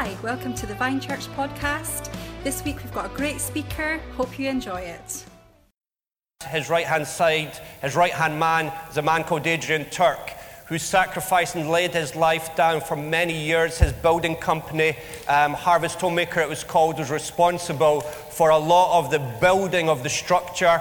Hi, welcome to the Vine Church podcast. This week we've got a great speaker. Hope you enjoy it. His right hand side, his right hand man is a man called Adrian Turk, who sacrificed and laid his life down for many years. His building company, um, Harvest Homemaker, it was called, was responsible for a lot of the building of the structure.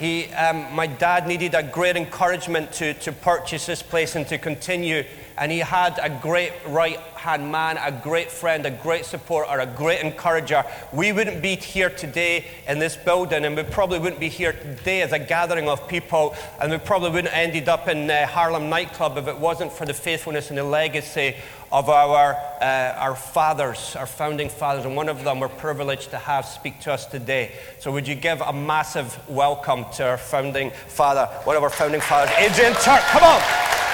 He, um, my dad needed a great encouragement to, to purchase this place and to continue. And he had a great right hand man, a great friend, a great supporter, a great encourager. We wouldn't be here today in this building, and we probably wouldn't be here today as a gathering of people, and we probably wouldn't have ended up in uh, Harlem nightclub if it wasn't for the faithfulness and the legacy of our, uh, our fathers, our founding fathers, and one of them we're privileged to have speak to us today. So, would you give a massive welcome to our founding father, one of our founding fathers, Adrian Turk? Come on!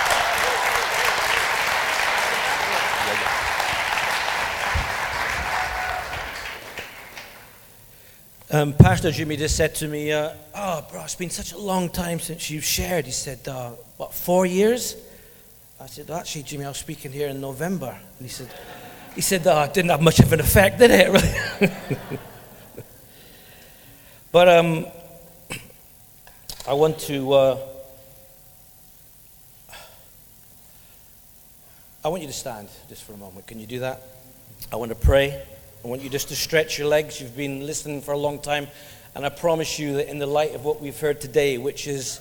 Um, Pastor Jimmy just said to me, uh, Oh, bro, it's been such a long time since you've shared. He said, uh, What, four years? I said, Actually, Jimmy, I was speaking here in November. And he said, he said, oh, it didn't have much of an effect, did it? But um, I want to. Uh, I want you to stand just for a moment. Can you do that? I want to pray. I want you just to stretch your legs. You've been listening for a long time. And I promise you that in the light of what we've heard today, which is,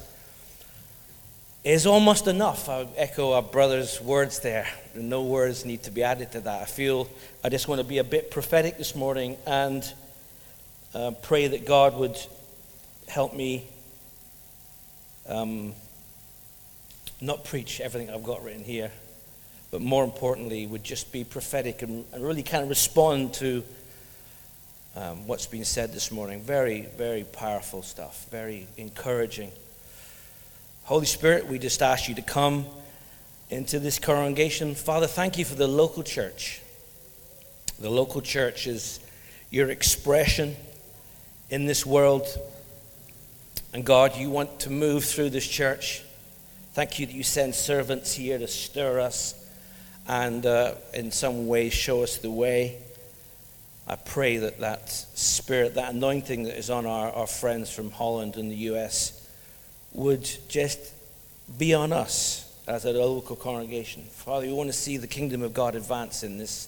is almost enough, I echo our brother's words there. No words need to be added to that. I feel I just want to be a bit prophetic this morning and uh, pray that God would help me um, not preach everything I've got written here but more importantly, would just be prophetic and, and really kind of respond to um, what's been said this morning. Very, very powerful stuff, very encouraging. Holy Spirit, we just ask you to come into this congregation. Father, thank you for the local church. The local church is your expression in this world. And God, you want to move through this church. Thank you that you send servants here to stir us and uh, in some way show us the way. I pray that that spirit, that anointing that is on our, our friends from Holland and the US would just be on us as a local congregation. Father, we want to see the kingdom of God advance in this,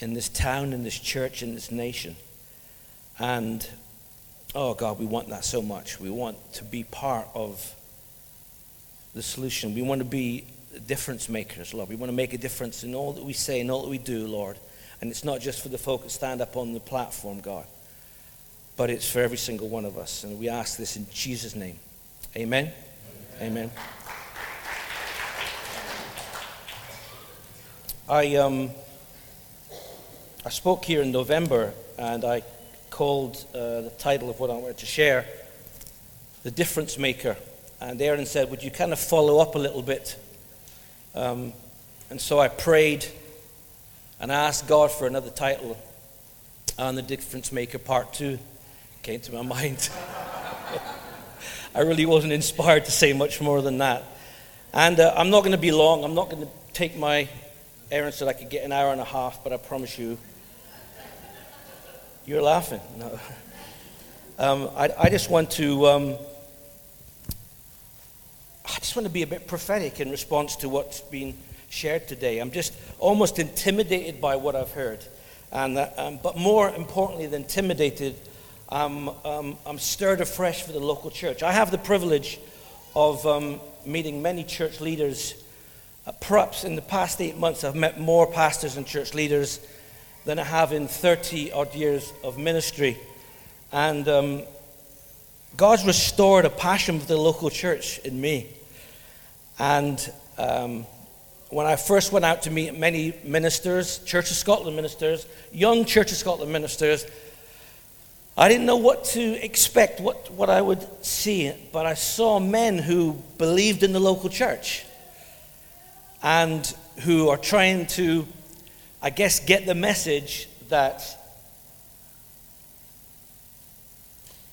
in this town, in this church, in this nation. And, oh God, we want that so much. We want to be part of the solution. We want to be difference makers, Lord. We want to make a difference in all that we say and all that we do, Lord. And it's not just for the folk that stand up on the platform, God, but it's for every single one of us. And we ask this in Jesus' name. Amen. Amen. Amen. I, um, I spoke here in November and I called uh, the title of what I wanted to share The Difference Maker. And Aaron said, Would you kind of follow up a little bit um, and so I prayed and asked God for another title. And the Difference Maker Part 2 came to my mind. I really wasn't inspired to say much more than that. And uh, I'm not going to be long. I'm not going to take my so that I could get an hour and a half, but I promise you, you're laughing. No. Um, I, I, just want to. Um, just want to be a bit prophetic in response to what's been shared today. I'm just almost intimidated by what I've heard. And, uh, um, but more importantly than intimidated, um, um, I'm stirred afresh for the local church. I have the privilege of um, meeting many church leaders. Uh, perhaps in the past eight months, I've met more pastors and church leaders than I have in 30 odd years of ministry. And um, God's restored a passion for the local church in me. And um, when I first went out to meet many ministers, Church of Scotland ministers, young Church of Scotland ministers, I didn't know what to expect, what, what I would see, but I saw men who believed in the local church and who are trying to, I guess, get the message that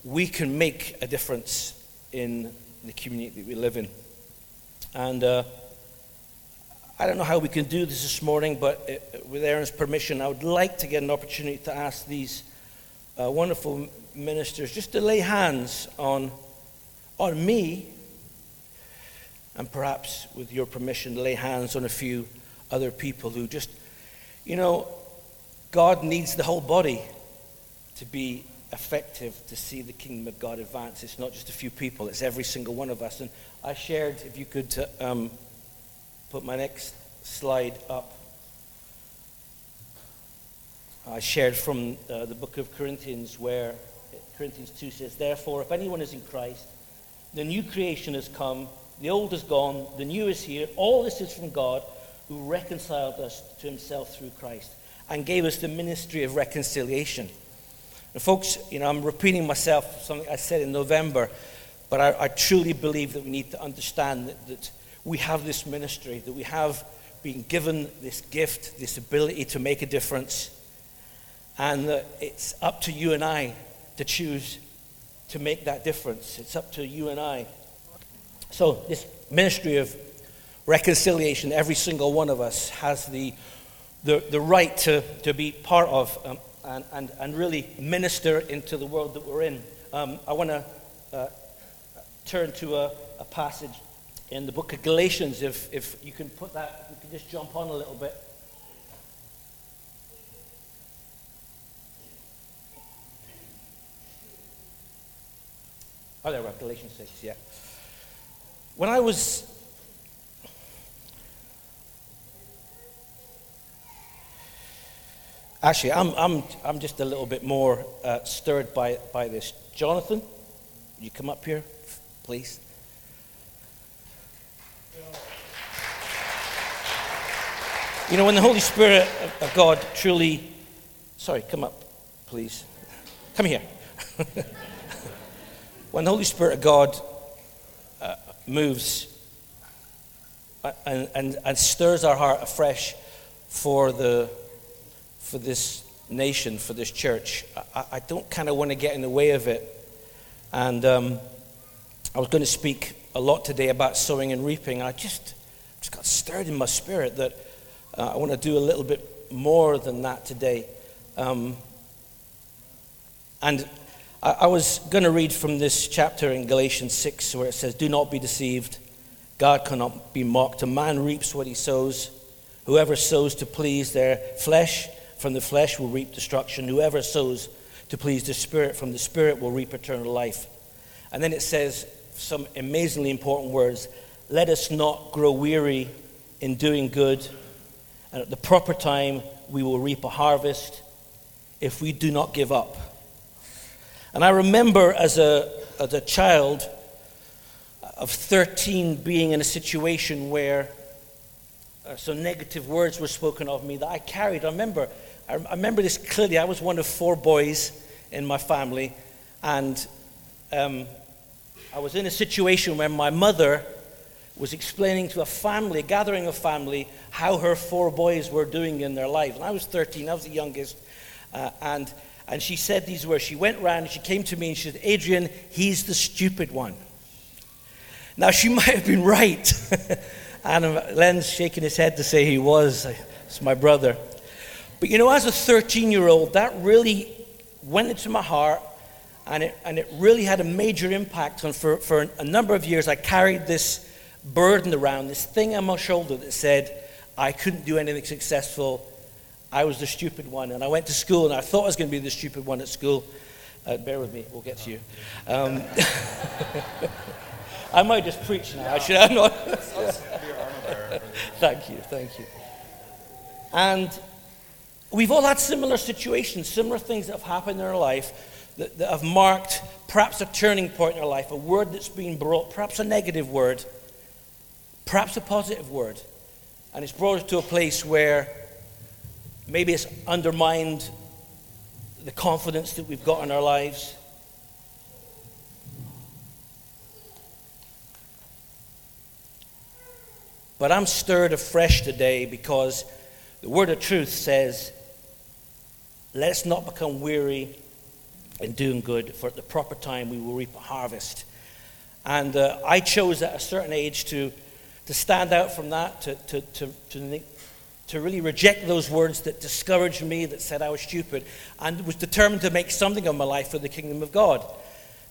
we can make a difference in the community that we live in. And uh, I don't know how we can do this this morning, but uh, with Aaron's permission, I would like to get an opportunity to ask these uh, wonderful ministers just to lay hands on, on me, and perhaps, with your permission, lay hands on a few other people who just, you know, God needs the whole body to be effective to see the kingdom of God advance. It's not just a few people, it's every single one of us. And I shared, if you could um, put my next slide up. I shared from uh, the book of Corinthians, where Corinthians 2 says, Therefore, if anyone is in Christ, the new creation has come, the old is gone, the new is here. All this is from God, who reconciled us to himself through Christ and gave us the ministry of reconciliation. And folks, you know, I'm repeating myself, something I said in November, but I, I truly believe that we need to understand that, that we have this ministry, that we have been given this gift, this ability to make a difference, and that it's up to you and I to choose to make that difference. It's up to you and I. So, this ministry of reconciliation, every single one of us has the, the, the right to, to be part of um, and, and, and really minister into the world that we're in. Um, I want to uh, turn to a, a, passage in the book of Galatians, if, if you can put that, you can just jump on a little bit. Oh, there we are, Galatians 6, yeah. When I was Actually, I'm, I'm, I'm just a little bit more uh, stirred by, by this. Jonathan, you come up here, please? You know, when the Holy Spirit of God truly. Sorry, come up, please. Come here. when the Holy Spirit of God uh, moves uh, and, and, and stirs our heart afresh for the for this nation, for this church. I, I don't kind of want to get in the way of it. And um, I was going to speak a lot today about sowing and reaping. I just, just got stirred in my spirit that uh, I want to do a little bit more than that today. Um, and I, I was going to read from this chapter in Galatians 6 where it says, Do not be deceived. God cannot be mocked. A man reaps what he sows. Whoever sows to please their flesh from the flesh will reap destruction. Whoever sows to please the Spirit from the Spirit will reap eternal life. And then it says some amazingly important words Let us not grow weary in doing good, and at the proper time we will reap a harvest if we do not give up. And I remember as a, as a child of 13 being in a situation where uh, some negative words were spoken of me that I carried. I remember I, remember this clearly. I was one of four boys in my family, and um, I was in a situation where my mother was explaining to a family, a gathering of family, how her four boys were doing in their lives. And I was 13, I was the youngest. Uh, and, and she said these words. She went round she came to me and she said, Adrian, he's the stupid one. Now, she might have been right. and Len's shaking his head to say he was. It's my brother. But you know, as a 13 year old, that really went into my heart and it, and it really had a major impact on for, for a number of years. I carried this burden around, this thing on my shoulder that said, I couldn't do anything successful. I was the stupid one. And I went to school and I thought I was going to be the stupid one at school. Uh, bear with me, we'll get to you. Um, I might just preach now. I should have not. thank you, thank you. And We've all had similar situations, similar things that have happened in our life that, that have marked perhaps a turning point in our life, a word that's been brought, perhaps a negative word, perhaps a positive word. And it's brought us to a place where maybe it's undermined the confidence that we've got in our lives. But I'm stirred afresh today because the word of truth says Let's not become weary in doing good, for at the proper time we will reap a harvest. And uh, I chose at a certain age to, to to stand out from that, to, to, to, to, to really reject those words that discouraged me, that said I was stupid, and was determined to make something of my life for the kingdom of God.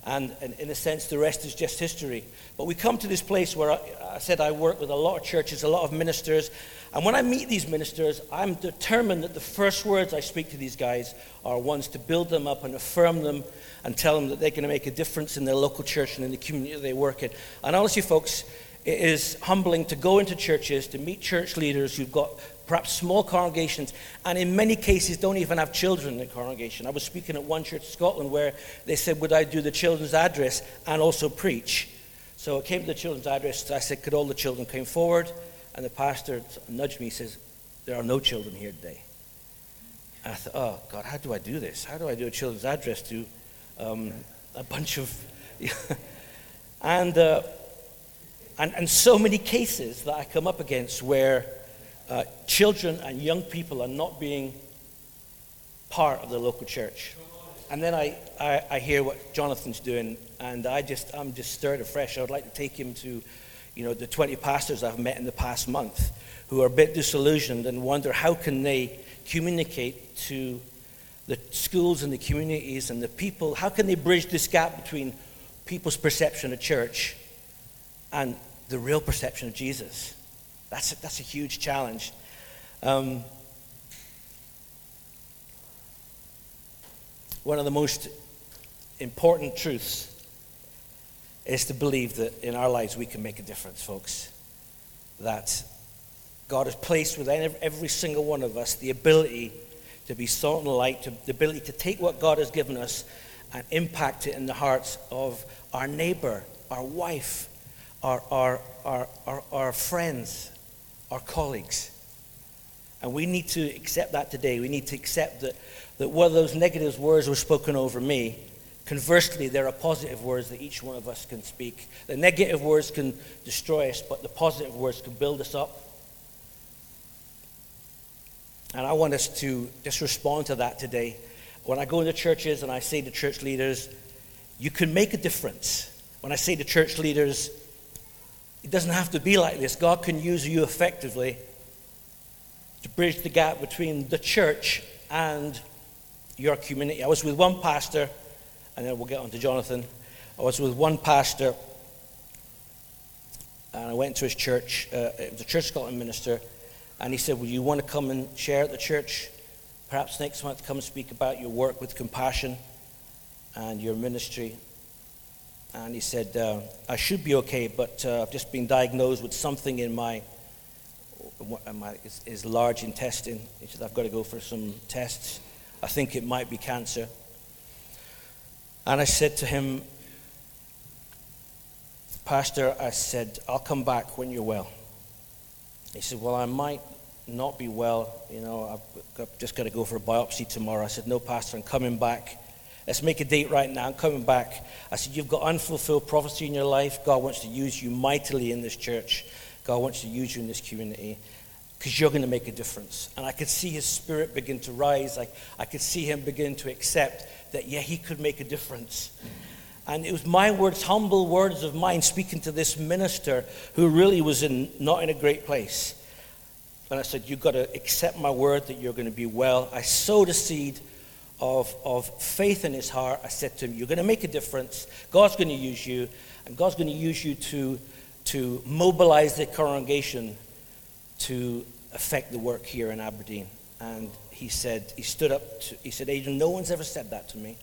And, and, in a sense, the rest is just history. But we come to this place where I, I, said I work with a lot of churches, a lot of ministers. And when I meet these ministers, I'm determined that the first words I speak to these guys are ones to build them up and affirm them and tell them that they're going to make a difference in their local church and in the community they work in. And honestly, folks, it is humbling to go into churches, to meet church leaders who've got perhaps small congregations, and in many cases don't even have children in the congregation. I was speaking at one church in Scotland where they said, Would I do the children's address and also preach? So I came to the children's address. I said, Could all the children come forward? And the pastor nudged me. He says, There are no children here today. And I thought, Oh, God, how do I do this? How do I do a children's address to um, a bunch of. and, uh, and, and so many cases that I come up against where uh, children and young people are not being part of the local church. And then I, I, I, hear what Jonathan's doing, and I just, I'm just stirred afresh. I would like to take him to, you know, the 20 pastors I've met in the past month who are a bit disillusioned and wonder how can they communicate to the schools and the communities and the people, how can they bridge this gap between people's perception of church and the real perception of Jesus? That's a, that's a huge challenge. Um, one of the most important truths is to believe that in our lives we can make a difference, folks. That God has placed within every single one of us the ability to be salt and light, to, the ability to take what God has given us and impact it in the hearts of our neighbor, our wife, our, our, our, our, our friends, our colleagues. And we need to accept that today. We need to accept that, that whether those negative words were spoken over me, conversely, there are positive words that each one of us can speak. The negative words can destroy us, but the positive words can build us up. And I want us to just respond to that today. When I go into churches and I say to church leaders, you can make a difference. When I say to church leaders, it doesn't have to be like this. God can use you effectively to bridge the gap between the church and your community. I was with one pastor, and then we'll get on to Jonathan. I was with one pastor, and I went to his church. Uh, it was a Church Scotland minister, and he said, Will you want to come and share at the church? Perhaps next month, come and speak about your work with compassion and your ministry. And he said, uh, I should be okay, but uh, I've just been diagnosed with something in my, my his large intestine. He said, I've got to go for some tests. I think it might be cancer. And I said to him, Pastor, I said, I'll come back when you're well. He said, Well, I might not be well. You know, I've just got to go for a biopsy tomorrow. I said, No, Pastor, I'm coming back. Let's make a date right now. I'm coming back. I said, You've got unfulfilled prophecy in your life. God wants to use you mightily in this church. God wants to use you in this community because you're going to make a difference. And I could see his spirit begin to rise. I, I could see him begin to accept that, yeah, he could make a difference. And it was my words, humble words of mine, speaking to this minister who really was in, not in a great place. And I said, You've got to accept my word that you're going to be well. I sowed a seed of, of faith in his heart, I said to him, You're going to make a difference. God's going to use you, and God's going to use you to, to mobilize the congregation to affect the work here in Aberdeen. And he said, He stood up, to, he said, Adrian, no one's ever said that to me.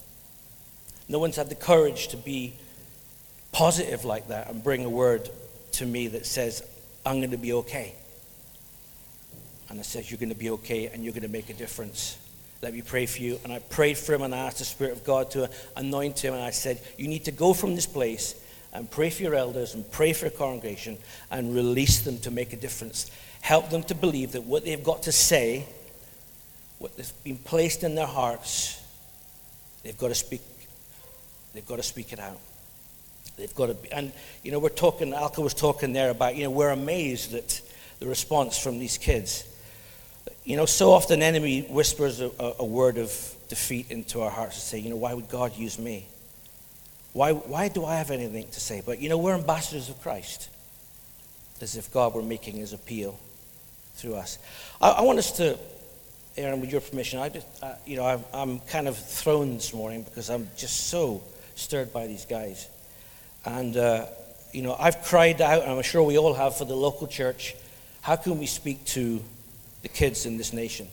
No one's had the courage to be positive like that and bring a word to me that says, I'm going to be okay. And it says, You're going to be okay and you're going to make a difference. Let me pray for you. And I prayed for him and I asked the Spirit of God to anoint him. And I said, You need to go from this place and pray for your elders and pray for your congregation and release them to make a difference. Help them to believe that what they've got to say, what has been placed in their hearts, they've got to speak. They've got to speak it out. They've got to be, and you know, we're talking, Alka was talking there about, you know, we're amazed at the response from these kids. You know, so often enemy whispers a, a, word of defeat into our hearts to say, you know, why would God use me? Why, why do I have anything to say? But, you know, we're ambassadors of Christ. as if God were making his appeal through us. I, I want us to, Aaron, with your permission, I just, uh, you know, I'm, I'm kind of thrown this morning because I'm just so stirred by these guys. And, uh, you know, I've cried out, and I'm sure we all have, for the local church. How can we speak to the kids in this nation?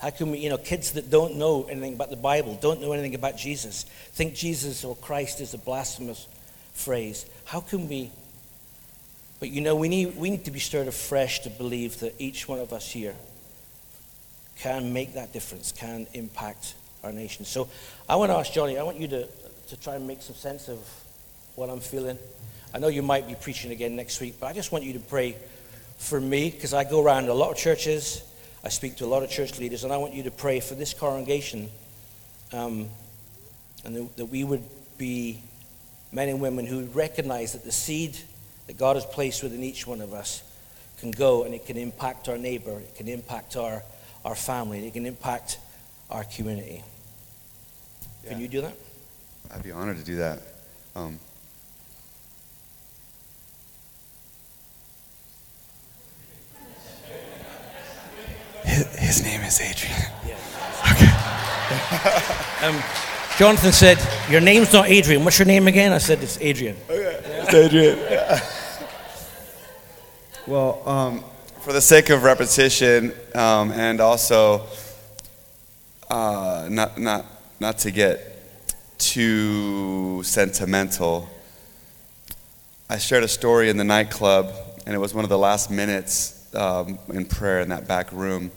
How can we, you know, kids that don't know anything about the Bible, don't know anything about Jesus, think Jesus or Christ is a blasphemous phrase? How can we? But you know, we need, we need to be stirred afresh to believe that each one of us here can make that difference, can impact our nation. So I want to ask Johnny, I want you to, to try and make some sense of what I'm feeling. I know you might be preaching again next week, but I just want you to pray for me because I go around a lot of churches I speak to a lot of church leaders, and I want you to pray for this congregation um, and that, we would be men and women who recognize that the seed that God has placed within each one of us can go and it can impact our neighbor, it can impact our, our family, it can impact our community. Yeah. Can you do that? I'd be honored to do that. Um, His, name is Adrian. Okay. um, Jonathan said, Your name's not Adrian. What's your name again? I said, It's Adrian. Okay. It's Adrian. well, um, for the sake of repetition um, and also uh, not, not, not to get too sentimental, I shared a story in the nightclub, and it was one of the last minutes um, in prayer in that back room,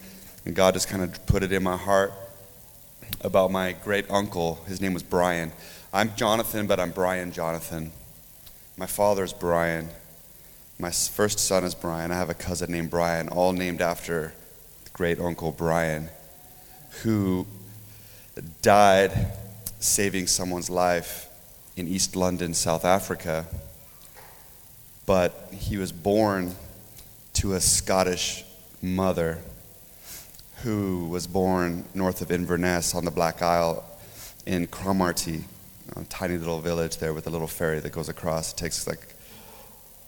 and God just kind of put it in my heart about my great uncle. His name was Brian. I'm Jonathan, but I'm Brian Jonathan. My father's Brian. My first son is Brian. I have a cousin named Brian, all named after great uncle Brian, who died saving someone's life in East London, South Africa. But he was born to a Scottish mother who was born north of Inverness on the Black Isle in Cromarty, a tiny little village there with a little ferry that goes across. It takes like,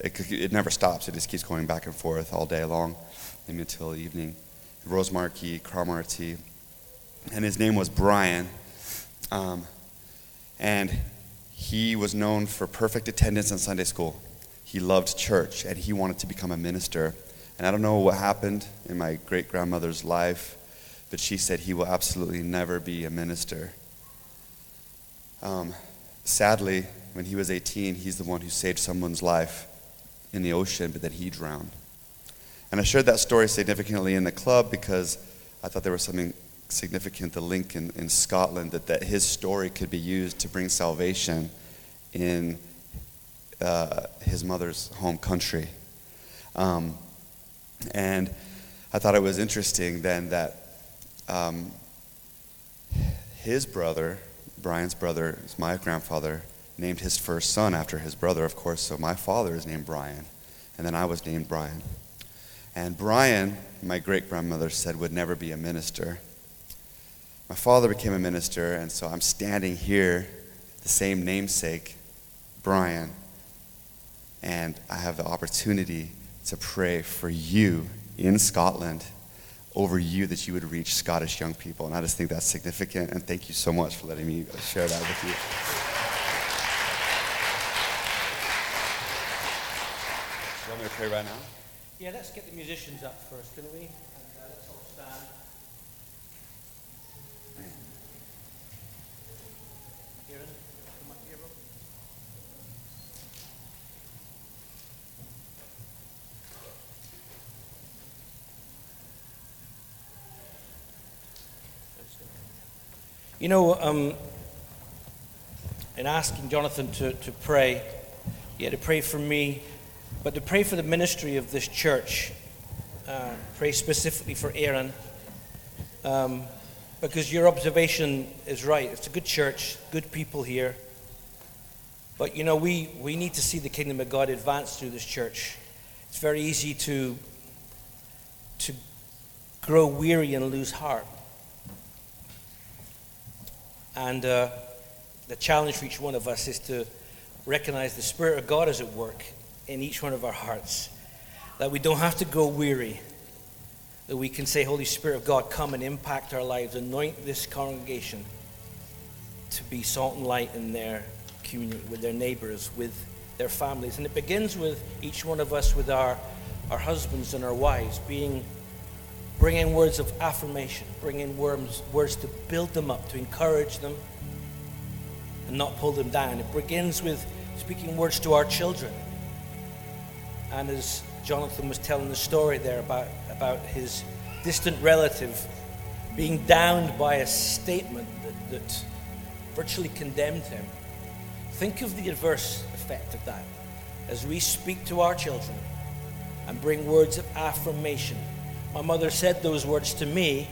it, it never stops. It just keeps going back and forth all day long, maybe until evening. Rosemarkie, Cromarty. And his name was Brian. Um, and he was known for perfect attendance in Sunday school he loved church and he wanted to become a minister. And I don't know what happened in my great grandmother's life, but she said he will absolutely never be a minister. Um, sadly, when he was 18, he's the one who saved someone's life in the ocean, but then he drowned. And I shared that story significantly in the club because I thought there was something significant, the link in, in Scotland, that, that his story could be used to bring salvation in uh, his mother's home country. Um, and I thought it was interesting then that um, his brother, Brian's brother, is my grandfather, named his first son after his brother, of course. So my father is named Brian, and then I was named Brian. And Brian, my great grandmother said, would never be a minister. My father became a minister, and so I'm standing here, the same namesake, Brian, and I have the opportunity to pray for you in Scotland over you that you would reach Scottish young people. And I just think that's significant. And thank you so much for letting me share that with you. You want me to pray right now? Yeah, let's get the musicians up first, can we? And let's all here you know, um, in asking Jonathan to, to pray, he had to pray for me, but to pray for the ministry of this church. Uh, pray specifically for Aaron, um, because your observation is right. It's a good church, good people here. But you know, we, we need to see the kingdom of God advance through this church. It's very easy to, to grow weary and lose heart. And uh, the challenge for each one of us is to recognize the Spirit of God is at work in each one of our hearts. That we don't have to go weary. That we can say, Holy Spirit of God, come and impact our lives. Anoint this congregation to be salt and light in their community, with their neighbors, with their families. And it begins with each one of us, with our, our husbands and our wives, being bringing words of affirmation, bringing words, words to build them up, to encourage them, and not pull them down. It begins with speaking words to our children. And as Jonathan was telling the story there about, about his distant relative being downed by a statement that, that virtually condemned him, think of the adverse effect of that as we speak to our children and bring words of affirmation. My mother said those words to me.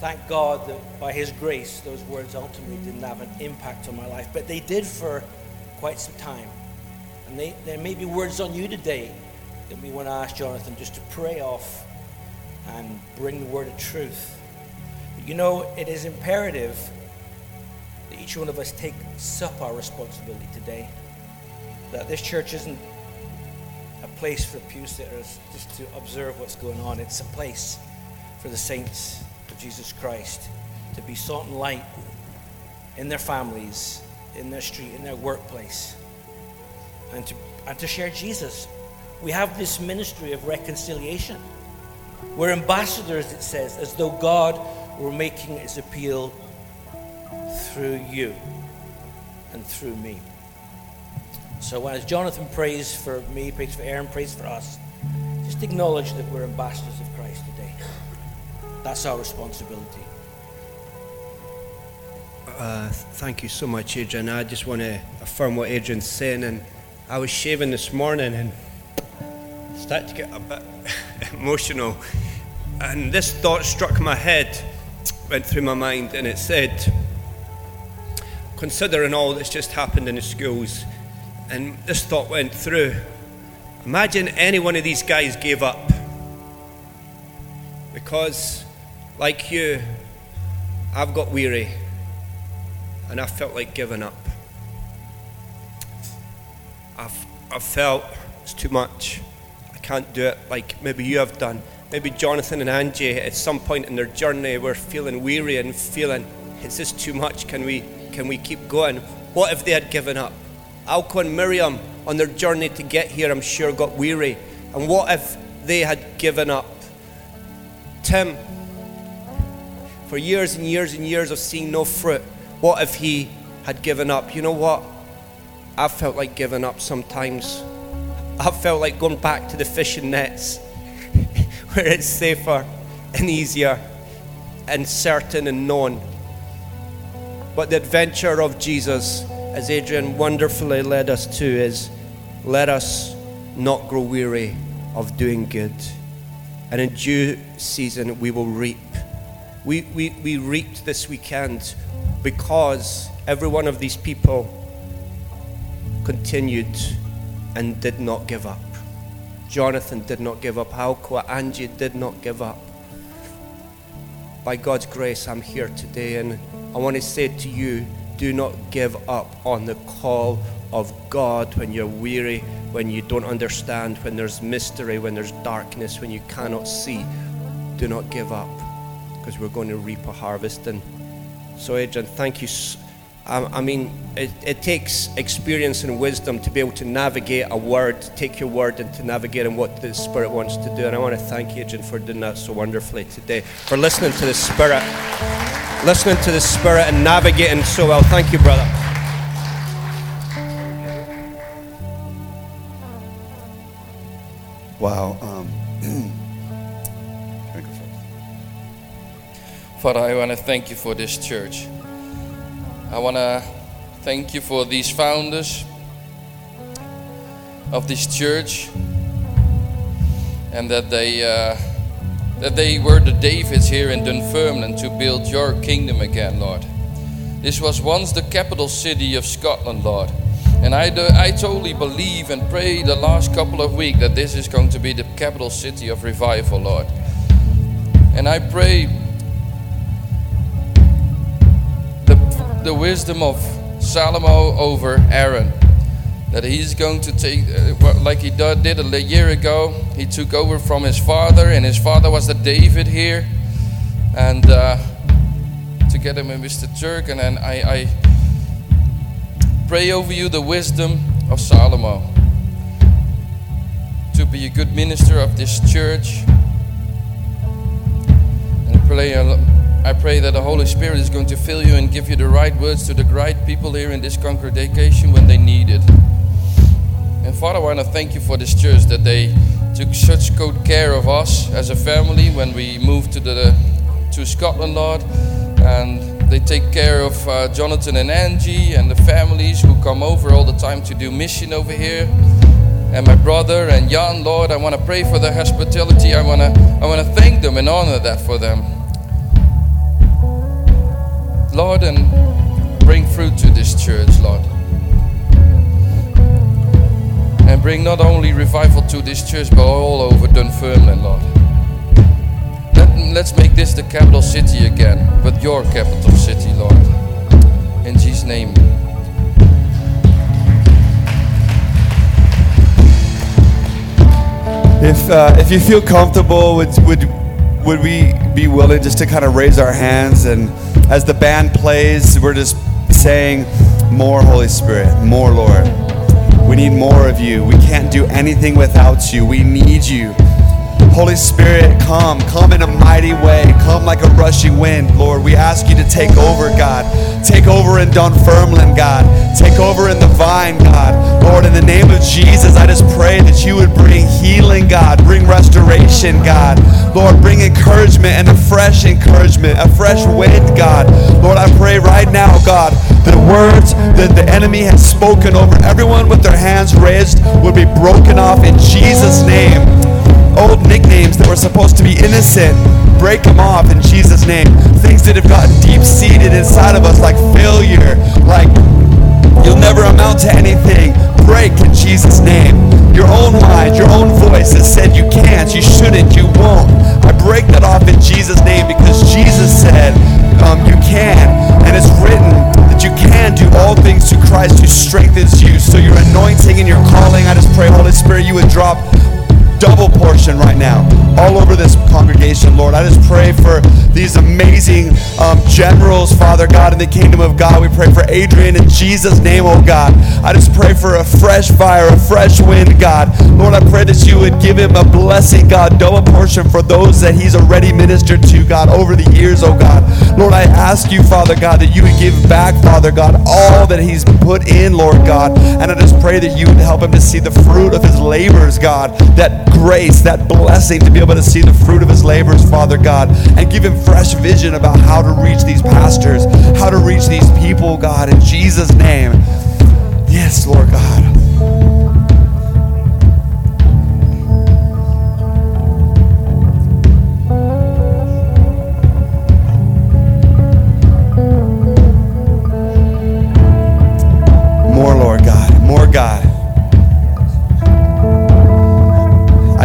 Thank God that by His grace, those words ultimately didn't have an impact on my life, but they did for quite some time. And they, there may be words on you today that we want to ask Jonathan just to pray off and bring the word of truth. But you know, it is imperative that each one of us take up our responsibility today. That this church isn't a place for pew sitters just to observe what's going on, it's a place for the saints of Jesus Christ to be salt and light in their families, in their street, in their workplace, and to, and to share Jesus. We have this ministry of reconciliation. We're ambassadors, it says, as though God were making his appeal through you and through me. So as Jonathan prays for me, prays for Aaron, prays for us, just acknowledge that we're ambassadors of Christ today. That's our responsibility. Uh, thank you so much, Adrian. I just want to affirm what Adrian's saying. And I was shaving this morning and started to get a bit emotional. And this thought struck my head, went through my mind, and it said, considering all that's just happened in the schools, and this thought went through imagine any one of these guys gave up. Because, like you, I've got weary and I felt like giving up. I've, I've felt it's too much. I can't do it like maybe you have done. Maybe Jonathan and Angie at some point in their journey were feeling weary and feeling, is this too much? Can we, can we keep going? What if they had given up? Alco and Miriam on their journey to get here, I'm sure, got weary. And what if they had given up? Tim, for years and years and years of seeing no fruit, what if he had given up? You know what? I felt like giving up sometimes. I've felt like going back to the fishing nets where it's safer and easier and certain and known. But the adventure of Jesus, as Adrian wonderfully led us to, is let us not grow weary of doing good. And in due season, we will reap. We, we, we reaped this weekend because every one of these people continued and did not give up. Jonathan did not give up. Alcoa, Angie did not give up. By God's grace, I'm here today, and I want to say to you do not give up on the call of God when you're weary, when you don't understand, when there's mystery, when there's darkness, when you cannot see. Do not give up because we're going to reap a harvest. And so, Adrian, thank you. I mean, it, it, takes experience and wisdom to be able to navigate a word, to take your word and to navigate in what the Spirit wants to do. And I want to thank you, Adrian, for doing that so wonderfully today, for listening to the Spirit, listening to the Spirit and navigating so well. Thank you, brother. Wow. Um, Father, I want to thank you for this church. I want to thank you for these founders of this church and that they uh, that they were the Davids here in Dunfermline to build your kingdom again, Lord. This was once the capital city of Scotland, Lord. And I, do, I totally believe and pray the last couple of weeks that this is going to be the capital city of revival, Lord. And I pray the, wisdom of Salomo over Aaron. that he's going to take, uh, like he did a year ago. He took over from his father, and his father was the David here, and uh, together with Mr. Turk, and then I, I pray over you the wisdom of Salomo to be a good minister of this church. And pray, I pray that the Holy Spirit is going to fill you and give you the right words to the right people here in this congregation when they need it. And Father, I want to thank you for this church that they took such good care of us as a family when we moved to the to Scotland, Lord, and they take care of uh, Jonathan and Angie and the families who come over all the time to do mission over here. And my brother and Jan, Lord, I want to pray for their hospitality. I want to I want to thank them and honor that for them. Lord, and bring fruit to this church, Lord. And bring not only revival to this church, but all over Dunfermline, Lord. Let, let's make this the capital city again, but your capital city, Lord. In Jesus' name. If, uh, if you feel comfortable, would, would, would we be willing just to kind of raise our hands? And as the band plays, we're just saying, More Holy Spirit, more Lord. We need more of you. We can't do anything without you. We need you. Holy Spirit, come, come in a mighty way, come like a rushing wind, Lord. We ask you to take over, God. Take over in Dunfermline, God. Take over in the vine, God. Lord, in the name of Jesus, I just pray that you would bring healing, God, bring restoration, God. Lord, bring encouragement and a fresh encouragement, a fresh wind, God. Lord, I pray right now, God, the words that the enemy has spoken over everyone with their hands raised would be broken off in Jesus' name old nicknames that were supposed to be innocent, break them off in Jesus' name. Things that have gotten deep seated inside of us, like failure, like you'll never amount to anything, break in Jesus' name. Your own mind, your own voice that said you can't, you shouldn't, you won't. I break that off in Jesus' name because Jesus said um, you can, and it's written that you can do all things to Christ who strengthens you. So your anointing and your calling, I just pray, Holy Spirit, you would drop double portion right now all over this congregation, Lord. I just pray for these amazing um, generals, Father God, in the kingdom of God. We pray for Adrian in Jesus' name, oh God. I just pray for a fresh fire, a fresh wind, God. Lord, I pray that you would give him a blessing, God, double portion for those that he's already ministered to, God, over the years, oh God. Lord, I ask you, Father God, that you would give back, Father God, all that he's put in, Lord God. And I just pray that you would help him to see the fruit of his labors, God. That grace, that blessing to be able to see the fruit of his labors, Father God, and give him fresh vision about how to reach these pastors, how to reach these people, God, in Jesus' name. Yes, Lord God.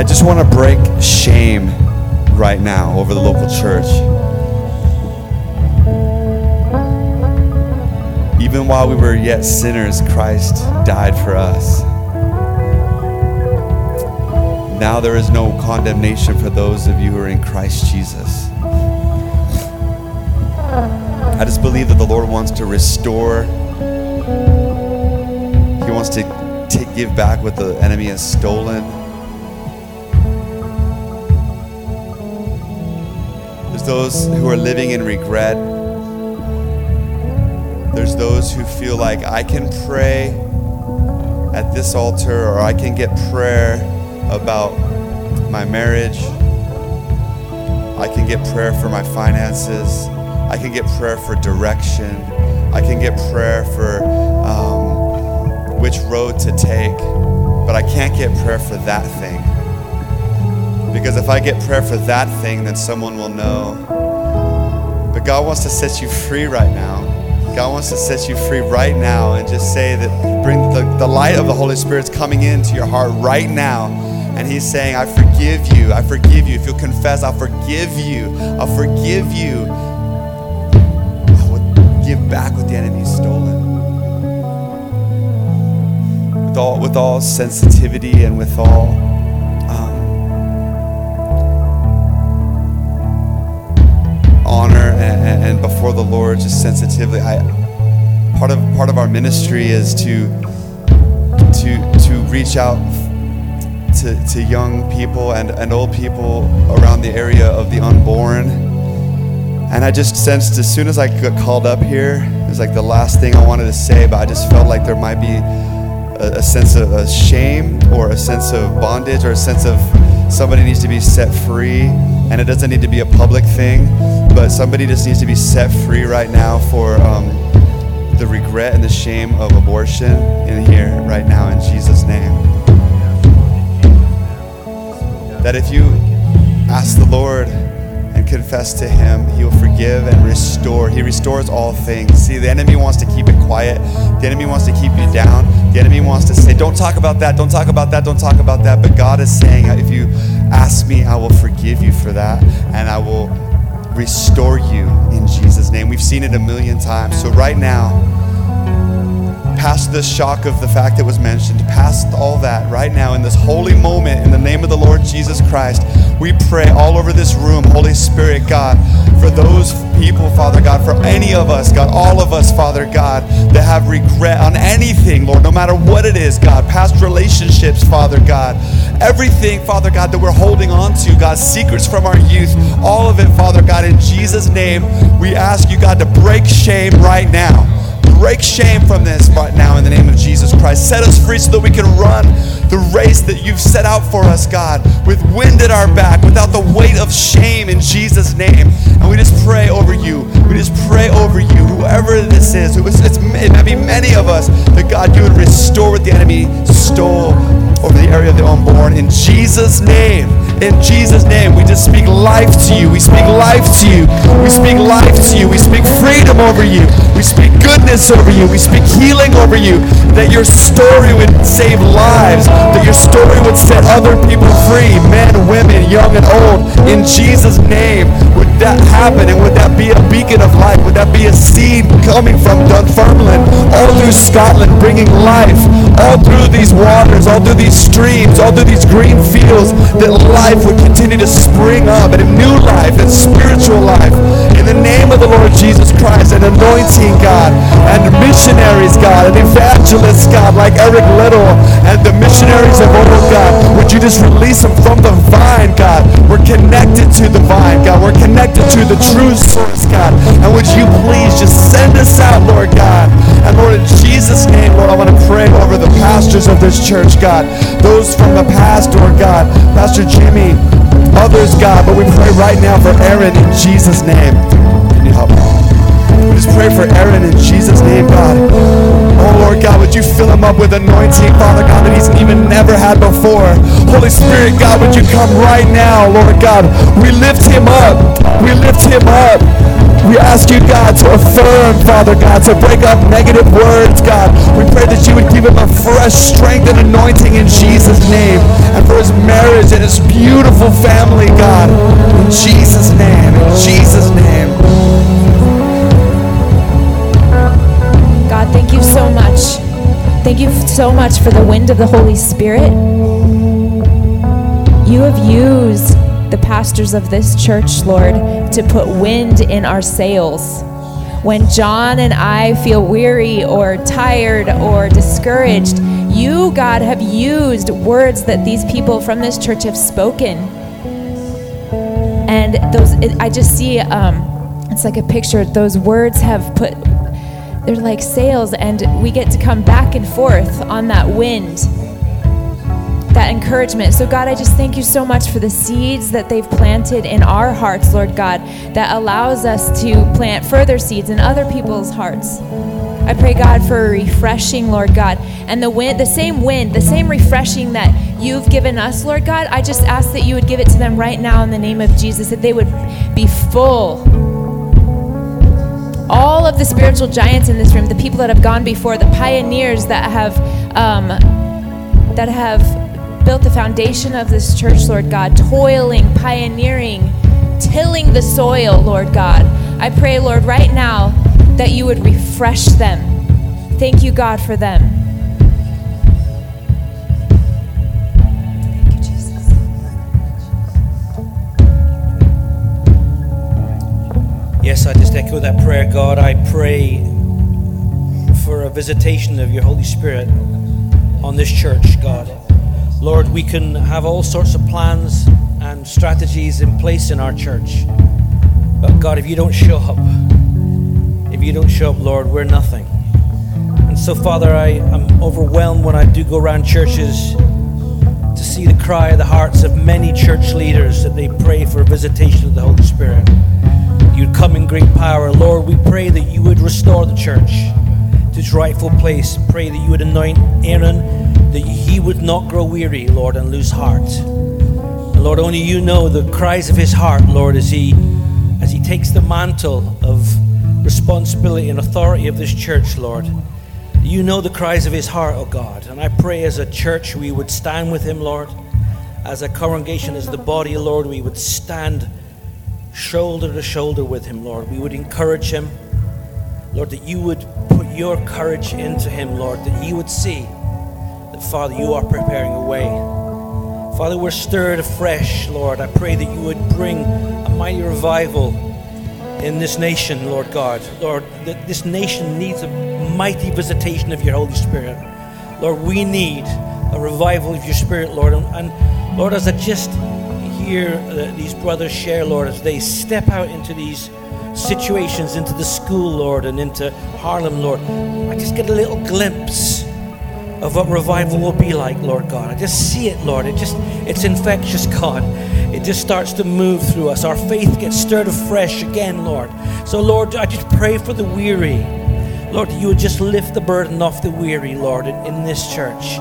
I just want to break shame right now over the local church. Even while we were yet sinners, Christ died for us. Now there is no condemnation for those of you who are in Christ Jesus. I just believe that the Lord wants to restore, He wants to, to give back what the enemy has stolen. Those who are living in regret. There's those who feel like I can pray at this altar or I can get prayer about my marriage. I can get prayer for my finances. I can get prayer for direction. I can get prayer for um, which road to take. But I can't get prayer for that thing. Because if I get prayer for that thing, then someone will know. But God wants to set you free right now. God wants to set you free right now and just say that bring the, the light of the Holy Spirit's coming into your heart right now. And He's saying, I forgive you. I forgive you. If you'll confess, I'll forgive you. I'll forgive you. I will give back what the enemy's stolen. with all, with all sensitivity and with all and, before the Lord, just sensitively. I part of part of our ministry is to to to reach out to, to young people and, and old people around the area of the unborn. And I just sensed as soon as I got called up here, it was like the last thing I wanted to say, but I just felt like there might be a, a sense of a shame or a sense of bondage or a sense of somebody needs to be set free. And it doesn't need to be a public thing, but somebody just needs to be set free right now for um, the regret and the shame of abortion in here right now in Jesus' name. That if you ask the Lord and confess to Him, He will forgive and restore. He restores all things. See, the enemy wants to keep it quiet, the enemy wants to keep you down. The enemy wants to say, Don't talk about that, don't talk about that, don't talk about that. But God is saying, If you ask me, I will forgive you for that, and I will restore you in Jesus' name. We've seen it a million times. So, right now, past the shock of the fact that was mentioned, past all that, right now, in this holy moment, in the name of the Lord Jesus Christ, we pray all over this room, Holy Spirit, God, for those people, Father God, for any of us, God, all of us, Father God, that have regret on anything, Lord, no matter what it is, God, past relationships, Father God, everything, Father God, that we're holding on to, God, secrets from our youth, all of it, Father God, in Jesus' name, we ask you, God, to break shame right now break shame from this right now in the name of Jesus Christ. Set us free so that we can run the race that you've set out for us, God, with wind at our back, without the weight of shame in Jesus' name. And we just pray over you. We just pray over you, whoever this is. It's, it's, it might be many of us, that God, you would restore what the enemy stole over the area of the unborn. In Jesus' name, in Jesus' name, we just speak life to you. We speak life to you. We speak life to you. We speak freedom over you. We speak goodness over you. We speak healing over you. That your story would save lives. That your story would set other people free, men, women, young and old. In Jesus' name, would that happen? And would that be a beacon of light? Would that be a seed coming from Dunfermline all through Scotland, bringing life all through these waters, all through these streams, all through these green fields? That life would continue to spring up and a new life and spiritual life. In the name of the Lord Jesus Christ, and anointing God, and missionaries, God, and evangelists, God, like Eric Liddell, and the missionaries of old, God. Would you just release them from the vine, God? We're connected to the vine, God. We're connected to the true source, God. And would you please just send us out, Lord God? And Lord, in Jesus' name, Lord, I want to pray over the pastors of this church, God. Those from the past, Lord God. Pastor Jimmy, others, God. But we pray right now for Aaron in Jesus' name. Can you help me? Just pray for Aaron in Jesus' name, God. Oh, Lord God, would you fill him up with anointing, Father God, that he's even never had before. Holy Spirit, God, would you come right now, Lord God. We lift him up. We lift him up. We ask you, God, to affirm, Father God, to break up negative words, God. We pray that you would give him a fresh strength and anointing in Jesus' name. And for his marriage and his beautiful family, God. In Jesus' name. In Jesus' name. Thank you so much for the wind of the Holy Spirit. You have used the pastors of this church, Lord, to put wind in our sails. When John and I feel weary or tired or discouraged, you, God, have used words that these people from this church have spoken. And those, I just see, um, it's like a picture. Those words have put they're like sails and we get to come back and forth on that wind that encouragement. So god i just thank you so much for the seeds that they've planted in our hearts lord god that allows us to plant further seeds in other people's hearts. I pray god for a refreshing lord god and the wind the same wind the same refreshing that you've given us lord god. I just ask that you would give it to them right now in the name of jesus that they would be full all of the spiritual giants in this room, the people that have gone before, the pioneers that have um, that have built the foundation of this church, Lord God, toiling, pioneering, tilling the soil, Lord God. I pray, Lord, right now that you would refresh them. Thank you, God, for them. Yes, I just echo that prayer, God. I pray for a visitation of your Holy Spirit on this church, God. Lord, we can have all sorts of plans and strategies in place in our church. But God, if you don't show up, if you don't show up, Lord, we're nothing. And so, Father, I am overwhelmed when I do go around churches to see the cry of the hearts of many church leaders that they pray for a visitation of the Holy Spirit. You'd come in great power. Lord, we pray that you would restore the church to its rightful place. Pray that you would anoint Aaron, that he would not grow weary, Lord, and lose heart. And Lord, only you know the cries of his heart, Lord, as he as he takes the mantle of responsibility and authority of this church, Lord. You know the cries of his heart, oh God. And I pray as a church we would stand with him, Lord. As a congregation, as the body, Lord, we would stand shoulder to shoulder with him, Lord. We would encourage him, Lord, that you would put your courage into him, Lord, that he would see that, Father, you are preparing a way. Father, we're stirred afresh, Lord. I pray that you would bring a mighty revival in this nation, Lord God. Lord, that this nation needs a mighty visitation of your Holy Spirit. Lord, we need a revival of your Spirit, Lord. And, and Lord, as I just hear uh, these brothers share, Lord, as they step out into these situations, into the school, Lord, and into Harlem, Lord, I just get a little glimpse of what revival will be like, Lord God. I just see it, Lord. It just, it's infectious, God. It just starts to move through us. Our faith gets stirred afresh again, Lord. So, Lord, I just pray for the weary. Lord, you would just lift the burden off the weary, Lord, in, in this church.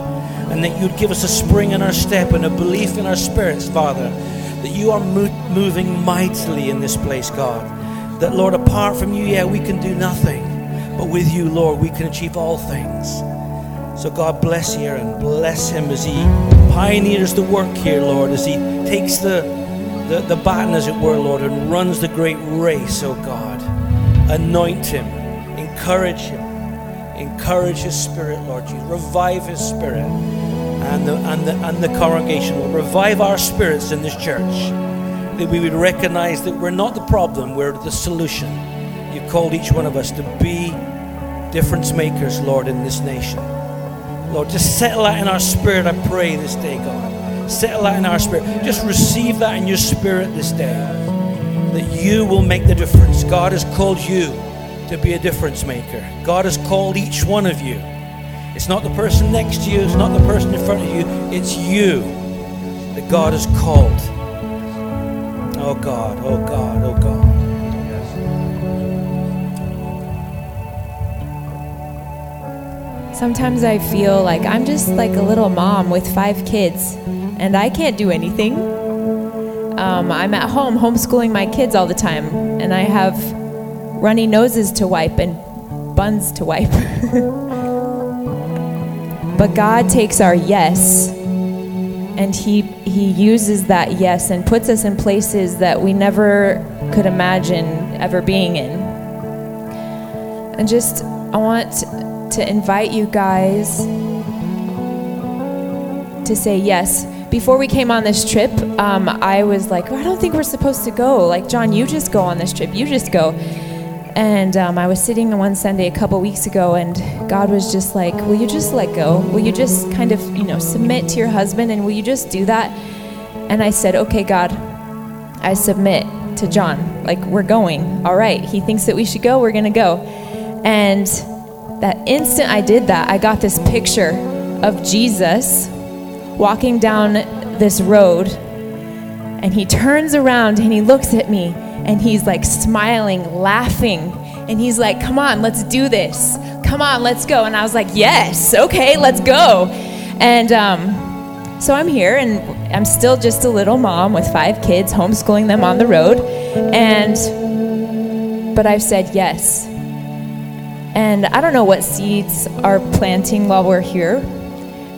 And that you'd give us a spring in our step and a belief in our spirits, Father, that you are mo- moving mightily in this place, God. That, Lord, apart from you, yeah, we can do nothing. But with you, Lord, we can achieve all things. So God bless Aaron, bless him as he pioneers the work here, Lord, as he takes the, the, the baton, as it were, Lord, and runs the great race, oh God. Anoint him, encourage him, encourage his spirit, Lord Jesus. Revive his spirit and the, and the, and the congregation. Will revive our spirits in this church. That we would recognize that we're not the problem, we're the solution. You've called each one of us to be difference makers, Lord, in this nation. Lord, just settle that in our spirit, I pray this day, God. Settle that in our spirit. Just receive that in your spirit this day. That you will make the difference. God has called you to be a difference maker. God has called each one of you. It's not the person next to you, it's not the person in front of you, it's you that God has called. Oh God, oh God, oh God. Sometimes I feel like I'm just like a little mom with five kids and I can't do anything. Um, I'm at home homeschooling my kids all the time and I have runny noses to wipe and buns to wipe. but God takes our yes and he he uses that yes and puts us in places that we never could imagine ever being in. And just I want to invite you guys to say yes. Before we came on this trip, um, I was like, oh, I don't think we're supposed to go. Like, John, you just go on this trip. You just go. And um, I was sitting one Sunday a couple weeks ago, and God was just like, Will you just let go? Will you just kind of, you know, submit to your husband, and will you just do that? And I said, Okay, God, I submit to John. Like, we're going. All right. He thinks that we should go. We're going to go. And that instant I did that, I got this picture of Jesus walking down this road, and he turns around and he looks at me and he's like smiling, laughing, and he's like, Come on, let's do this. Come on, let's go. And I was like, Yes, okay, let's go. And um, so I'm here, and I'm still just a little mom with five kids, homeschooling them on the road. And, but I've said yes. And I don't know what seeds are planting while we're here,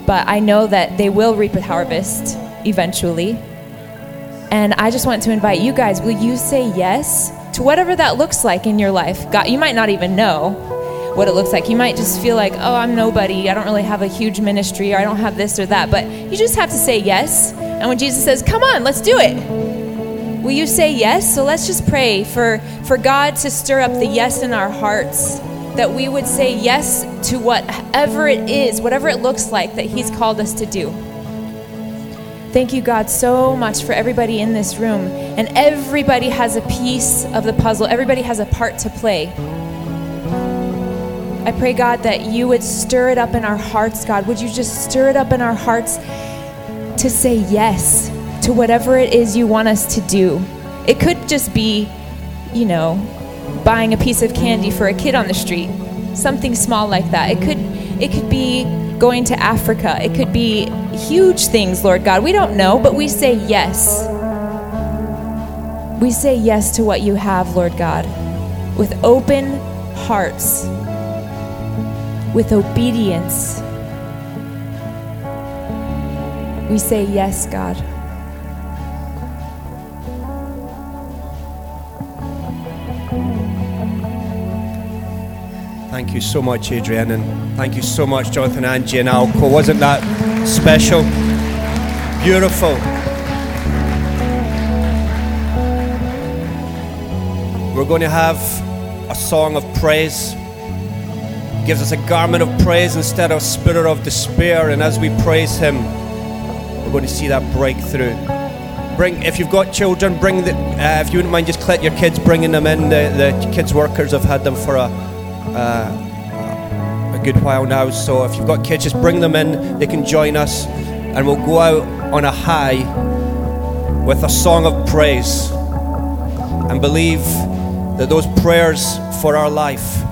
but I know that they will reap a harvest eventually. And I just want to invite you guys will you say yes to whatever that looks like in your life? God, you might not even know what it looks like. You might just feel like, oh, I'm nobody. I don't really have a huge ministry or I don't have this or that. But you just have to say yes. And when Jesus says, come on, let's do it, Will you say yes? So let's just pray for, for God to stir up the yes in our hearts, that we would say yes to whatever it is, whatever it looks like that He's called us to do. Thank you, God, so much for everybody in this room. And everybody has a piece of the puzzle, everybody has a part to play. I pray, God, that you would stir it up in our hearts, God. Would you just stir it up in our hearts to say yes to whatever it is you want us to do? It could just be, you know, buying a piece of candy for a kid on the street, something small like that. It could, it could be going to Africa. It could be huge things, Lord God. We don't know, but we say yes. We say yes to what you have, Lord God, with open hearts with obedience. We say, Yes, God. Thank you so much, Adrian, and thank you so much, Jonathan, Angie, and Alco. Wasn't that special? Beautiful. We're going to have a song of praise gives us a garment of praise instead of spirit of despair. And as we praise Him, we're going to see that breakthrough. Bring, if you've got children, bring the. Uh, if you wouldn't mind, just collect your kids, bringing them in. The, the kids workers have had them for a uh, a good while now. So if you've got kids, just bring them in. They can join us, and we'll go out on a high with a song of praise, and believe that those prayers for our life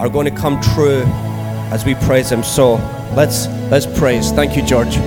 are going to come true as we praise Him. So let's let's praise. Thank you, George.